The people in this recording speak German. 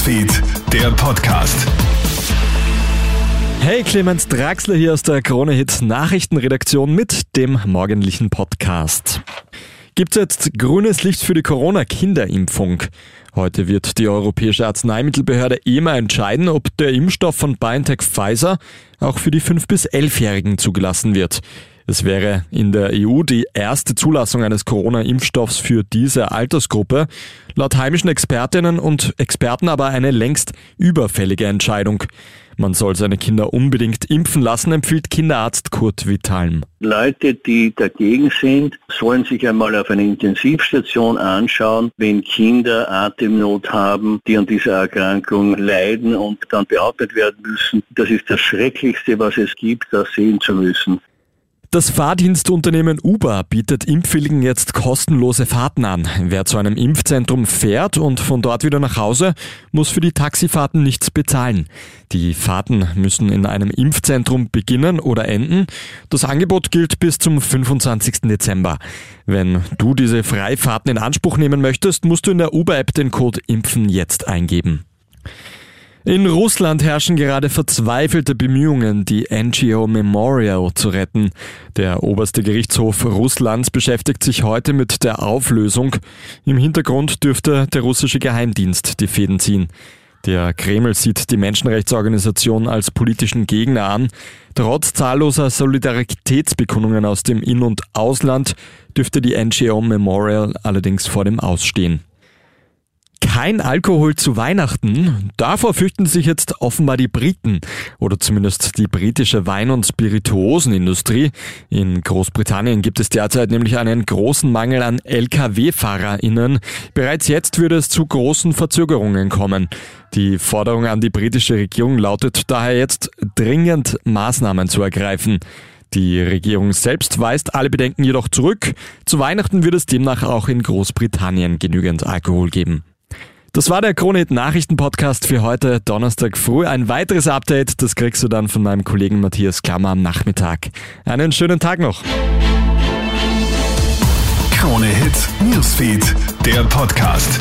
Newsfeed, der Podcast. Hey, Clemens Draxler hier aus der Krone Hit Nachrichtenredaktion mit dem morgendlichen Podcast. Gibt es jetzt grünes Licht für die Corona-Kinderimpfung? Heute wird die Europäische Arzneimittelbehörde EMA entscheiden, ob der Impfstoff von BioNTech Pfizer auch für die 5- bis 11-Jährigen zugelassen wird. Es wäre in der EU die erste Zulassung eines Corona-Impfstoffs für diese Altersgruppe. Laut heimischen Expertinnen und Experten aber eine längst überfällige Entscheidung. Man soll seine Kinder unbedingt impfen lassen, empfiehlt Kinderarzt Kurt Vitalm. Leute, die dagegen sind, sollen sich einmal auf einer Intensivstation anschauen, wenn Kinder Atemnot haben, die an dieser Erkrankung leiden und dann beatmet werden müssen. Das ist das Schrecklichste, was es gibt, das sehen zu müssen. Das Fahrdienstunternehmen Uber bietet Impfwilligen jetzt kostenlose Fahrten an. Wer zu einem Impfzentrum fährt und von dort wieder nach Hause, muss für die Taxifahrten nichts bezahlen. Die Fahrten müssen in einem Impfzentrum beginnen oder enden. Das Angebot gilt bis zum 25. Dezember. Wenn du diese Freifahrten in Anspruch nehmen möchtest, musst du in der Uber-App den Code Impfen jetzt eingeben. In Russland herrschen gerade verzweifelte Bemühungen, die NGO Memorial zu retten. Der oberste Gerichtshof Russlands beschäftigt sich heute mit der Auflösung. Im Hintergrund dürfte der russische Geheimdienst die Fäden ziehen. Der Kreml sieht die Menschenrechtsorganisation als politischen Gegner an. Trotz zahlloser Solidaritätsbekundungen aus dem In- und Ausland dürfte die NGO Memorial allerdings vor dem Ausstehen. Kein Alkohol zu Weihnachten? Davor fürchten sich jetzt offenbar die Briten oder zumindest die britische Wein- und Spirituosenindustrie. In Großbritannien gibt es derzeit nämlich einen großen Mangel an Lkw-FahrerInnen. Bereits jetzt würde es zu großen Verzögerungen kommen. Die Forderung an die britische Regierung lautet daher jetzt dringend Maßnahmen zu ergreifen. Die Regierung selbst weist alle Bedenken jedoch zurück. Zu Weihnachten wird es demnach auch in Großbritannien genügend Alkohol geben. Das war der Kronit Nachrichten-Podcast für heute, Donnerstag früh. Ein weiteres Update, das kriegst du dann von meinem Kollegen Matthias Klammer am Nachmittag. Einen schönen Tag noch. Krone Hit Newsfeed, der Podcast.